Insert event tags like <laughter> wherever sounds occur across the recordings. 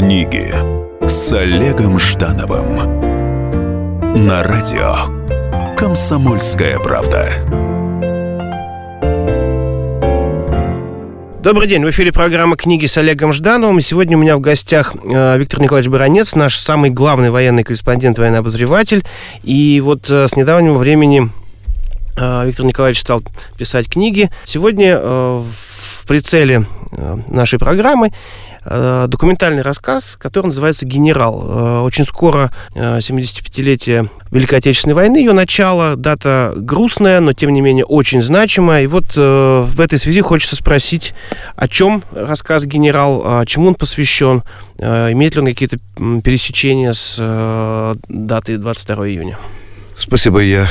Книги с Олегом Ждановым на радио Комсомольская правда. Добрый день, в эфире программа «Книги с Олегом Ждановым». Сегодня у меня в гостях э, Виктор Николаевич Баранец, наш самый главный военный корреспондент, военный обозреватель. И вот э, с недавнего времени э, Виктор Николаевич стал писать книги. Сегодня в прицеле нашей программы документальный рассказ, который называется «Генерал». Э, очень скоро 75-летие э, Великой Отечественной войны, ее начало, дата грустная, но тем не менее очень значимая. И вот в этой связи хочется спросить, о чем рассказ «Генерал», а чему он посвящен, имеет ли он какие-то пересечения с датой 22 июня? Спасибо. Я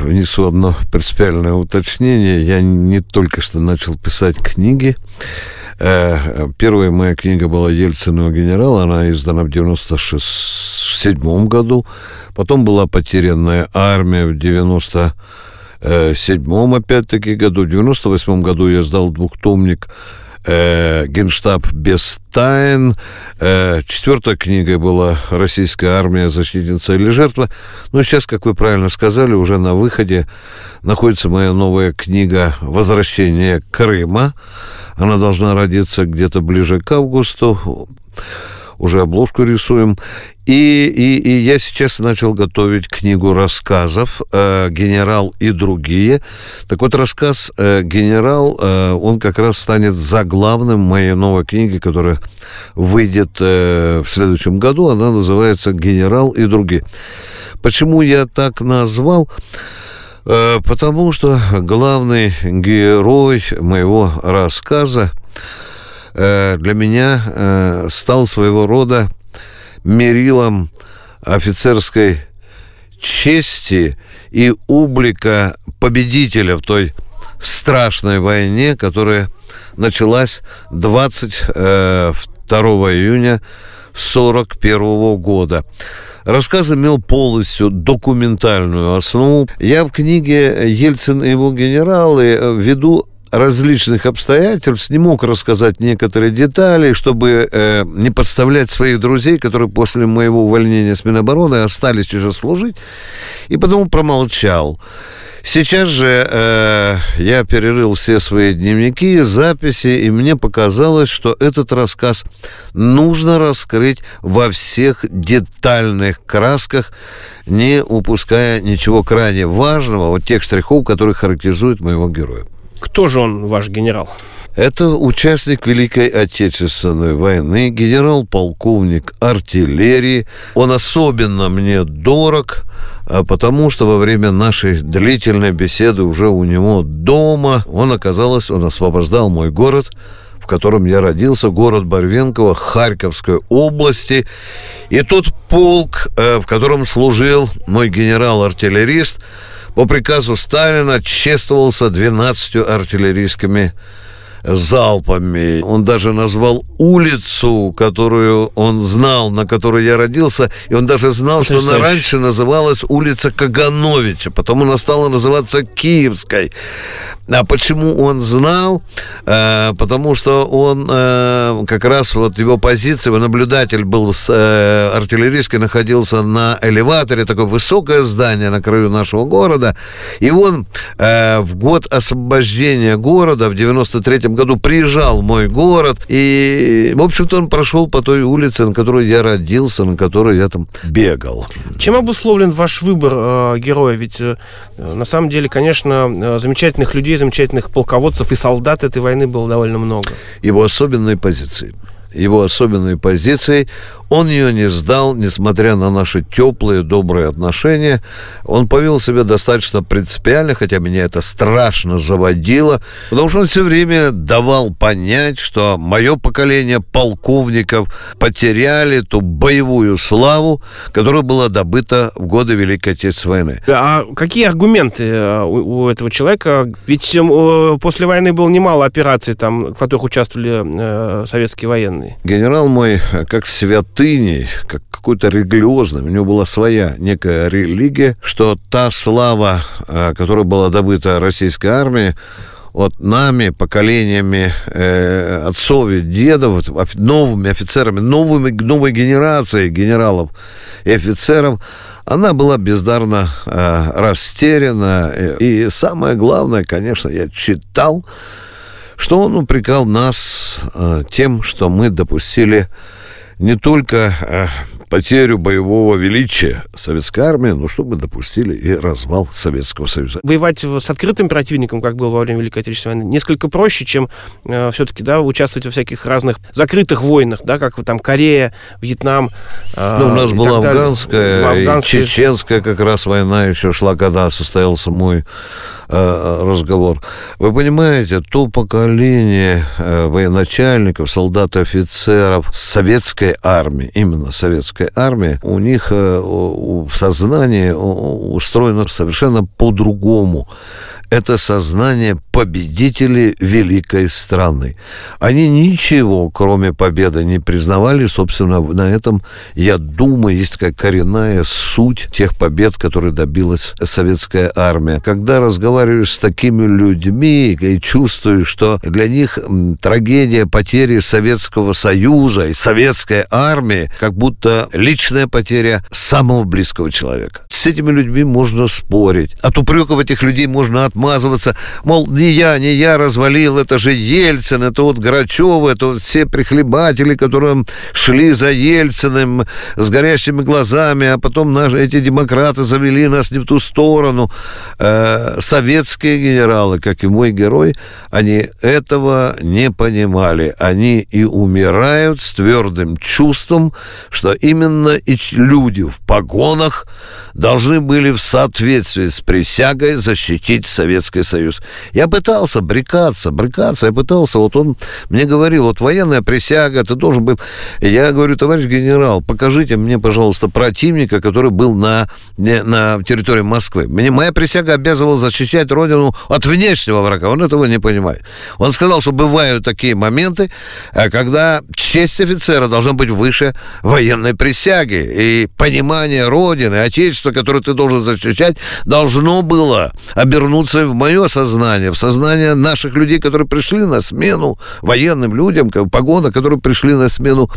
внесу одно принципиальное уточнение. Я не только что начал писать книги. Э, первая моя книга была «Ельцин генерал», она издана в 97 году. Потом была «Потерянная армия» в 90 седьмом, опять-таки, году. В 98 году я сдал двухтомник э, «Генштаб без тайн». Э, четвертая книга была «Российская армия. Защитница или жертва». Но сейчас, как вы правильно сказали, уже на выходе находится моя новая книга «Возвращение Крыма». Она должна родиться где-то ближе к августу. Уже обложку рисуем. И, и, и я сейчас начал готовить книгу рассказов э, «Генерал и другие». Так вот, рассказ э, «Генерал», э, он как раз станет заглавным моей новой книги, которая выйдет в следующем году. Она называется «Генерал и другие». Почему я так назвал? Потому что главный герой моего рассказа для меня э, стал своего рода мерилом офицерской чести и ублика победителя в той страшной войне, которая началась 22 июня 1941 года. Рассказ имел полностью документальную основу. Я в книге «Ельцин и его генералы» ввиду различных обстоятельств не мог рассказать некоторые детали, чтобы э, не подставлять своих друзей, которые после моего увольнения с Минобороны остались уже служить, и потому промолчал. Сейчас же э, я перерыл все свои дневники, записи, и мне показалось, что этот рассказ нужно раскрыть во всех детальных красках, не упуская ничего крайне важного, вот тех штрихов, которые характеризуют моего героя. Кто же он, ваш генерал? Это участник Великой Отечественной войны, генерал-полковник артиллерии. Он особенно мне дорог, а потому что во время нашей длительной беседы уже у него дома, он оказалось, он освобождал мой город, котором я родился, город Барвенково, Харьковской области. И тот полк, э, в котором служил мой генерал-артиллерист, по приказу Сталина чествовался 12 артиллерийскими залпами. Он даже назвал улицу, которую он знал, на которой я родился, и он даже знал, что она раньше называлась улица Кагановича, потом она стала называться Киевской. А почему он знал? Э, потому что он э, как раз вот его позиция, его наблюдатель был с э, артиллерийской, находился на элеваторе, такое высокое здание на краю нашего города, и он э, в год освобождения города в 93 1993 году приезжал в мой город, и, в общем-то, он прошел по той улице, на которой я родился, на которой я там бегал. Чем обусловлен ваш выбор э, героя? Ведь, э, на самом деле, конечно, э, замечательных людей, замечательных полководцев и солдат этой войны было довольно много. Его особенные позиции его особенной позицией. Он ее не сдал, несмотря на наши теплые, добрые отношения. Он повел себя достаточно принципиально, хотя меня это страшно заводило, потому что он все время давал понять, что мое поколение полковников потеряли ту боевую славу, которая была добыта в годы Великой Отечественной войны. А какие аргументы э, у, этого человека? Ведь э, после войны было немало операций, там, в которых участвовали э, советские военные. Генерал мой, как свят святыней, как какой-то религиозным. У него была своя некая религия, что та слава, э, которая была добыта российской армией, вот нами, поколениями э, отцов и дедов, новыми офицерами, новыми, новой генерацией генералов и офицеров, она была бездарно э, растеряна. И самое главное, конечно, я читал, что он упрекал нас э, тем, что мы допустили не только э, потерю боевого величия советской армии, но чтобы допустили и развал Советского Союза. Воевать с открытым противником, как было во время Великой Отечественной войны, несколько проще, чем э, все-таки да, участвовать во всяких разных закрытых войнах, да, как там Корея, Вьетнам. Э, ну, у нас была афганская, афганская, и чеченская как раз война еще шла, когда состоялся мой разговор. Вы понимаете, то поколение э, военачальников, солдат офицеров советской армии, именно советской армии, у них э, в сознании устроено совершенно по-другому это сознание победителей великой страны. Они ничего, кроме победы, не признавали. Собственно, на этом, я думаю, есть такая коренная суть тех побед, которые добилась советская армия. Когда разговариваешь с такими людьми и чувствуешь, что для них трагедия потери Советского Союза и советской армии как будто личная потеря самого близкого человека. С этими людьми можно спорить. От упреков этих людей можно отмазаться отмазываться, мол, не я, не я развалил, это же Ельцин, это вот Грачев, это вот все прихлебатели, которые шли за Ельциным с горящими глазами, а потом наши, эти демократы завели нас не в ту сторону. Э, советские генералы, как и мой герой, они этого не понимали. Они и умирают с твердым чувством, что именно эти люди в погонах должны были в соответствии с присягой защитить Совет Советский Союз. Я пытался брекаться, брекаться, я пытался, вот он мне говорил, вот военная присяга, ты должен был... Я говорю, товарищ генерал, покажите мне, пожалуйста, противника, который был на, на территории Москвы. Мне, моя присяга обязывала защищать Родину от внешнего врага, он этого не понимает. Он сказал, что бывают такие моменты, а когда честь офицера должна быть выше военной присяги, и понимание Родины, Отечества, которое ты должен защищать, должно было обернуться в мое сознание, в сознание наших людей, которые пришли на смену военным людям, погона, которые пришли на смену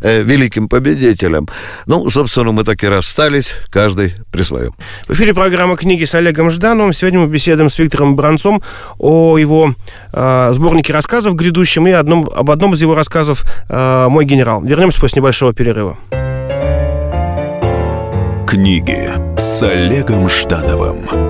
э, великим победителям. Ну, собственно, мы так и расстались, каждый при своем. В эфире программа «Книги» с Олегом Ждановым. Сегодня мы беседуем с Виктором Бранцом о его э, сборнике рассказов грядущем и одном, об одном из его рассказов э, «Мой генерал». Вернемся после небольшого перерыва. Книги с Олегом Ждановым.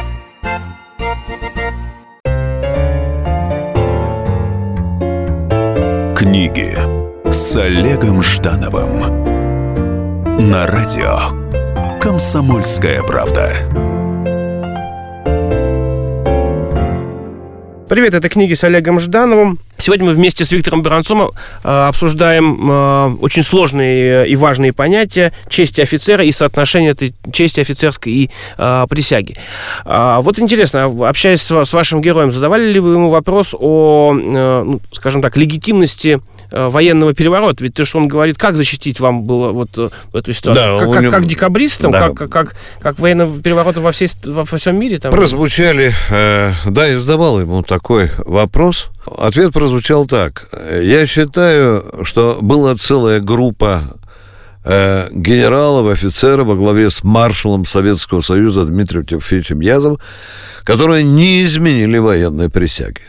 Книги с Олегом Ждановым на радио Комсомольская правда. Привет, это книги с Олегом Ждановым. Сегодня мы вместе с Виктором Баранцом э, обсуждаем э, очень сложные и важные понятия чести офицера и соотношения этой чести офицерской и э, присяги. А, вот интересно, общаясь с вашим героем, задавали ли вы ему вопрос о, ну, скажем так, легитимности военного переворота. Ведь то, что он говорит, как защитить вам было вот в эту ситуацию? Да, как, как, него... как декабристам, да. как, как, как военного переворота во, всей, во всем мире? Там... Прозвучали, э, да, я задавал ему такой вопрос. Ответ прозвучал так. Я считаю, что была целая группа э, генералов, офицеров во главе с маршалом Советского Союза Дмитрием Тимофеевичем Язовым, которые не изменили военной присяги.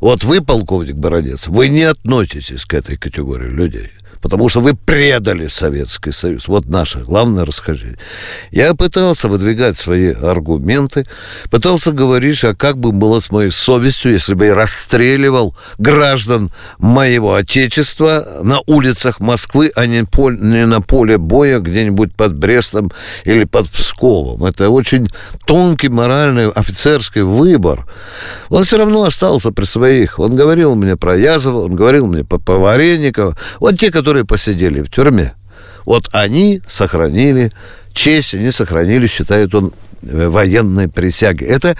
Вот вы, полковник Бородец, вы не относитесь к этой категории людей. Потому что вы предали Советский Союз. Вот наше главное расхождение. Я пытался выдвигать свои аргументы, пытался говорить, а как бы было с моей совестью, если бы я расстреливал граждан моего отечества на улицах Москвы, а не, поле, не на поле боя где-нибудь под Брестом или под Псковом. Это очень тонкий моральный офицерский выбор. Он все равно остался при своих. Он говорил мне про Язова, он говорил мне про Поваренникова. Вот те, которые посидели в тюрьме. Вот они сохранили честь, они сохранили, считает он, Э, военной присяги. Это,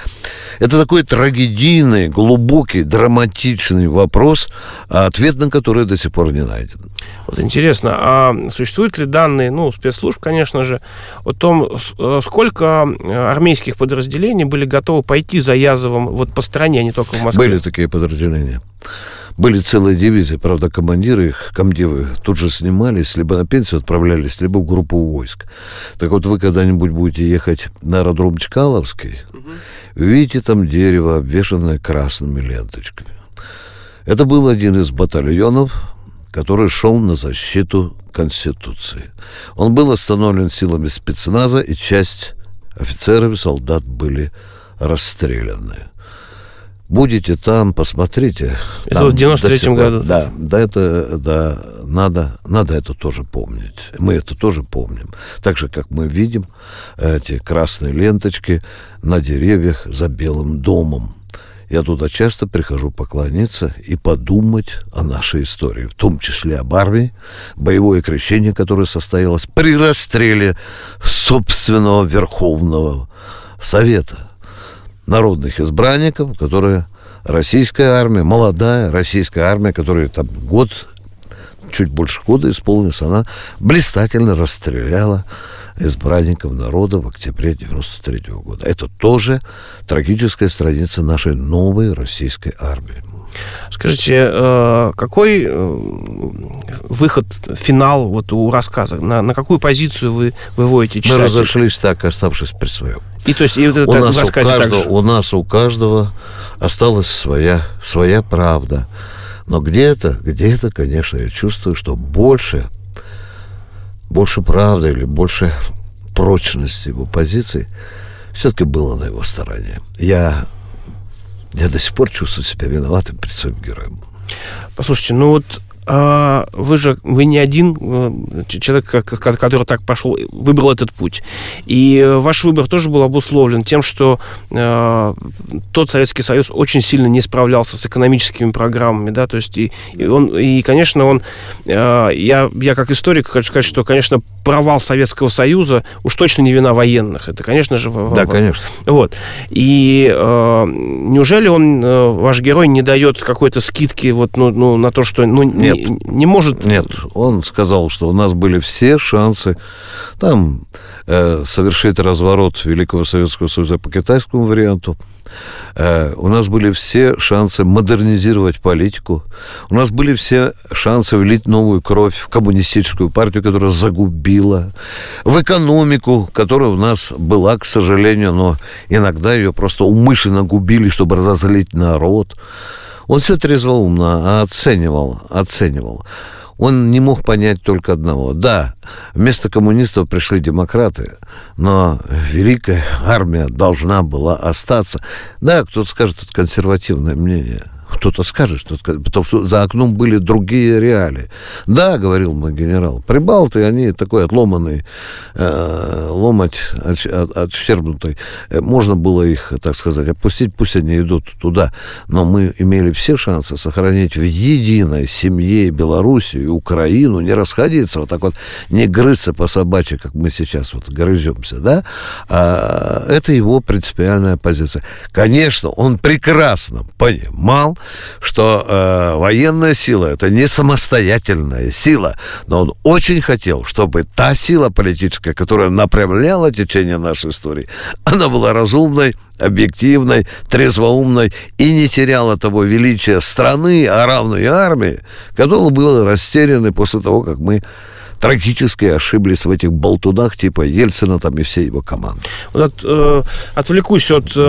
это такой трагедийный, глубокий, драматичный вопрос, ответ на который до сих пор не найден. Вот интересно, а существуют ли данные, ну, спецслужб, конечно же, о том, э, сколько армейских подразделений были готовы пойти за Язовым вот по стране, а не только в Москве? Были такие подразделения. Были целые дивизии, правда, командиры их, комдивы, тут же снимались, либо на пенсию отправлялись, либо в группу войск. Так вот, вы когда-нибудь будете ехать на аэродром Чкаловский, угу. видите там дерево, обвешанное красными ленточками. Это был один из батальонов, который шел на защиту Конституции. Он был остановлен силами спецназа, и часть офицеров и солдат были расстреляны. Будете там, посмотрите. Это там, в 93-м году? Да, да, это, да, надо, надо это тоже помнить. Мы это тоже помним. Так же, как мы видим эти красные ленточки на деревьях за Белым домом. Я туда часто прихожу поклониться и подумать о нашей истории, в том числе об армии, боевое крещение, которое состоялось при расстреле собственного Верховного Совета народных избранников, которые российская армия, молодая российская армия, которая там год, чуть больше года исполнилась, она блистательно расстреляла избранников народа в октябре 93 -го года. Это тоже трагическая страница нашей новой российской армии. Скажите, э, какой э, выход, финал вот у рассказа? На, на какую позицию вы выводите читателя? Мы разошлись так, оставшись при своем. И то есть и вот это у, нас у, каждого, у нас у каждого осталась своя, своя правда. Но где-то, где-то, конечно, я чувствую, что больше, больше правды или больше прочности его позиции все-таки было на его стороне. Я я до сих пор чувствую себя виноватым перед своим героем. Послушайте, ну вот вы же, вы не один э, человек, который так пошел, выбрал этот путь. И ваш выбор тоже был обусловлен тем, что э, тот Советский Союз очень сильно не справлялся с экономическими программами, да, то есть и, и он, и, конечно, он, э, я, я как историк хочу сказать, что, конечно, провал Советского Союза уж точно не вина военных. Это, конечно же... Да, конечно. Вот. И э, неужели он, э, ваш герой, не дает какой-то скидки вот, ну, ну, на то, что... Ну, Нет не может... Нет, он сказал, что у нас были все шансы там э, совершить разворот Великого Советского Союза по китайскому варианту. Э, у нас были все шансы модернизировать политику. У нас были все шансы влить новую кровь в коммунистическую партию, которая загубила, в экономику, которая у нас была, к сожалению, но иногда ее просто умышленно губили, чтобы разозлить народ. Он все трезвоумно оценивал, оценивал. Он не мог понять только одного. Да, вместо коммунистов пришли демократы, но великая армия должна была остаться. Да, кто-то скажет, это консервативное мнение – кто-то скажет, что потому что за окном были другие реалии. Да, говорил мой генерал, прибалты, они такой отломанный, э, ломать от, от, отщербнутый. Э, можно было их, так сказать, опустить, пусть они идут туда. Но мы имели все шансы сохранить в единой семье Белоруссию и Украину, не расходиться, вот так вот не грыться по собачьи, как мы сейчас вот грыземся, да? А, это его принципиальная позиция. Конечно, он прекрасно понимал, что э, военная сила это не самостоятельная сила, но он очень хотел, чтобы та сила политическая, которая направляла течение нашей истории, она была разумной, объективной, трезвоумной и не теряла того величия страны, а равной армии, которая была растеряна после того, как мы трагически ошиблись в этих болтунах типа Ельцина там и всей его команды. Вот э, отвлекусь от э,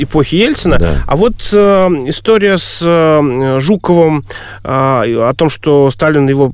эпохи Ельцина. Да. А вот э, история с э, Жуковым э, о том, что Сталин его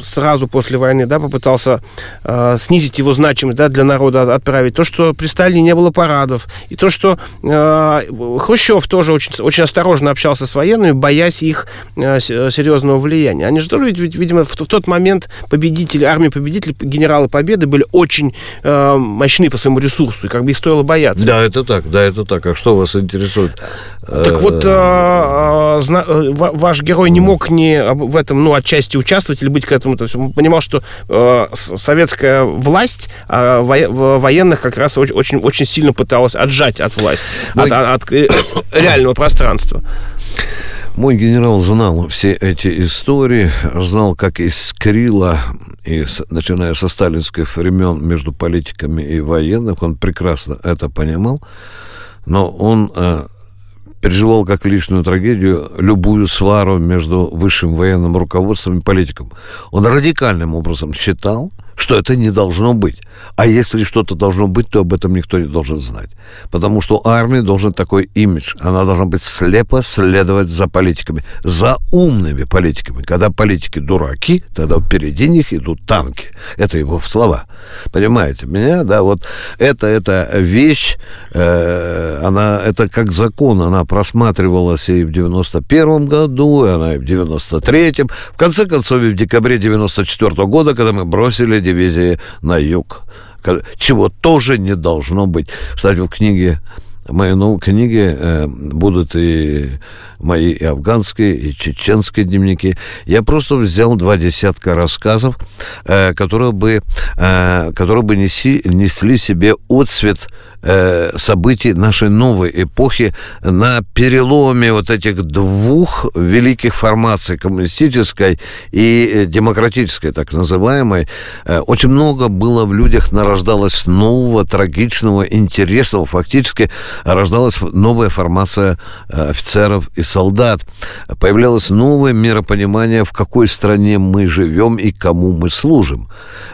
сразу после войны да, попытался э, снизить его значимость да, для народа отправить. То, что при Сталине не было парадов. И то, что э, Хрущев тоже очень, очень осторожно общался с военными, боясь их э, серьезного влияния. Они же тоже, видимо, в тот момент победители, армии победителей, генералы Победы были очень э, мощны по своему ресурсу, и как бы их стоило бояться. Да, это так, да, это так. А что вас интересует? Так вот, э, э, э ваш герой не мог не в этом, ну, отчасти участвовать или быть к этому. То есть он понимал, что э, советская власть э, военных как раз очень, очень, очень сильно пыталась отжать от власти, от, от, от <coughs> реального пространства. Мой генерал знал все эти истории, знал, как искрило, и, начиная со сталинских времен между политиками и военных, он прекрасно это понимал, но он э, переживал как личную трагедию любую свару между высшим военным руководством и политиком. Он радикальным образом считал, что это не должно быть. А если что-то должно быть, то об этом никто не должен знать. Потому что у армии должен такой имидж. Она должна быть слепо следовать за политиками. За умными политиками. Когда политики дураки, тогда впереди них идут танки. Это его слова. Понимаете меня? Да, вот это, это вещь, э, она, это как закон. Она просматривалась и в 91 году, и она и в 93-м. В конце концов, и в декабре 94 -го года, когда мы бросили дивизии на юг, чего тоже не должно быть. Кстати, в книге моей новой книге э, будут и мои и афганские, и чеченские дневники. Я просто взял два десятка рассказов, э, которые бы, э, которые бы неси, несли себе отцвет э, событий нашей новой эпохи на переломе вот этих двух великих формаций, коммунистической и демократической, так называемой. Э, очень много было в людях нарождалось нового, трагичного, интересного. Фактически рождалась новая формация э, офицеров и солдат. Появлялось новое миропонимание, в какой стране мы живем и кому мы служим.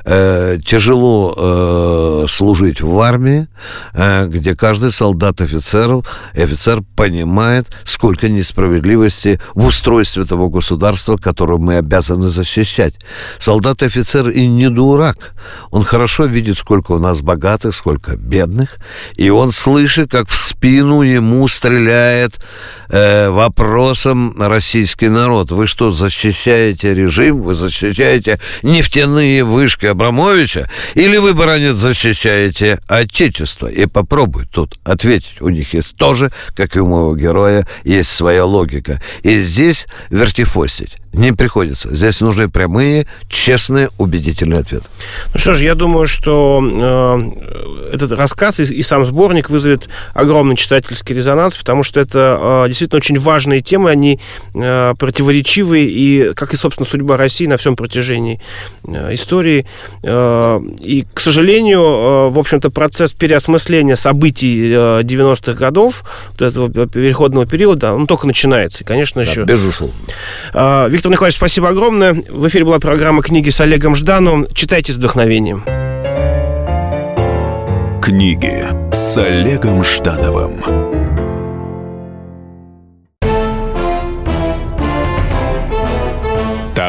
Э, тяжело э, служить в армии, э, где каждый солдат офицеров, и офицер понимает, сколько несправедливости в устройстве того государства, которое мы обязаны защищать. Солдат офицер и не дурак. Он хорошо видит, сколько у нас богатых, сколько бедных, и он слышит, как в спину ему стреляет э, вопросом российский народ. Вы что, защищаете режим? Вы защищаете нефтяные вышки Абрамовича? Или вы, баронец, защищаете Отечество? И попробуй тут ответить. У них есть тоже, как и у моего героя, есть своя логика. И здесь вертифостить не приходится. Здесь нужны прямые, честные, убедительные ответы. Ну что ж, я думаю, что э, этот рассказ и, и сам сборник вызовет огромный читательский резонанс, потому что это э, действительно очень важные темы, они э, противоречивые, и, как и, собственно, судьба России на всем протяжении э, истории. Э, и, к сожалению, э, в общем-то, процесс переосмысления событий э, 90-х годов, вот этого переходного периода, он только начинается. И, конечно, да, еще... Безусловно. Э, Виктор Николаевич, спасибо огромное. В эфире была программа «Книги с Олегом Ждановым». Читайте с вдохновением. Книги с Олегом Ждановым.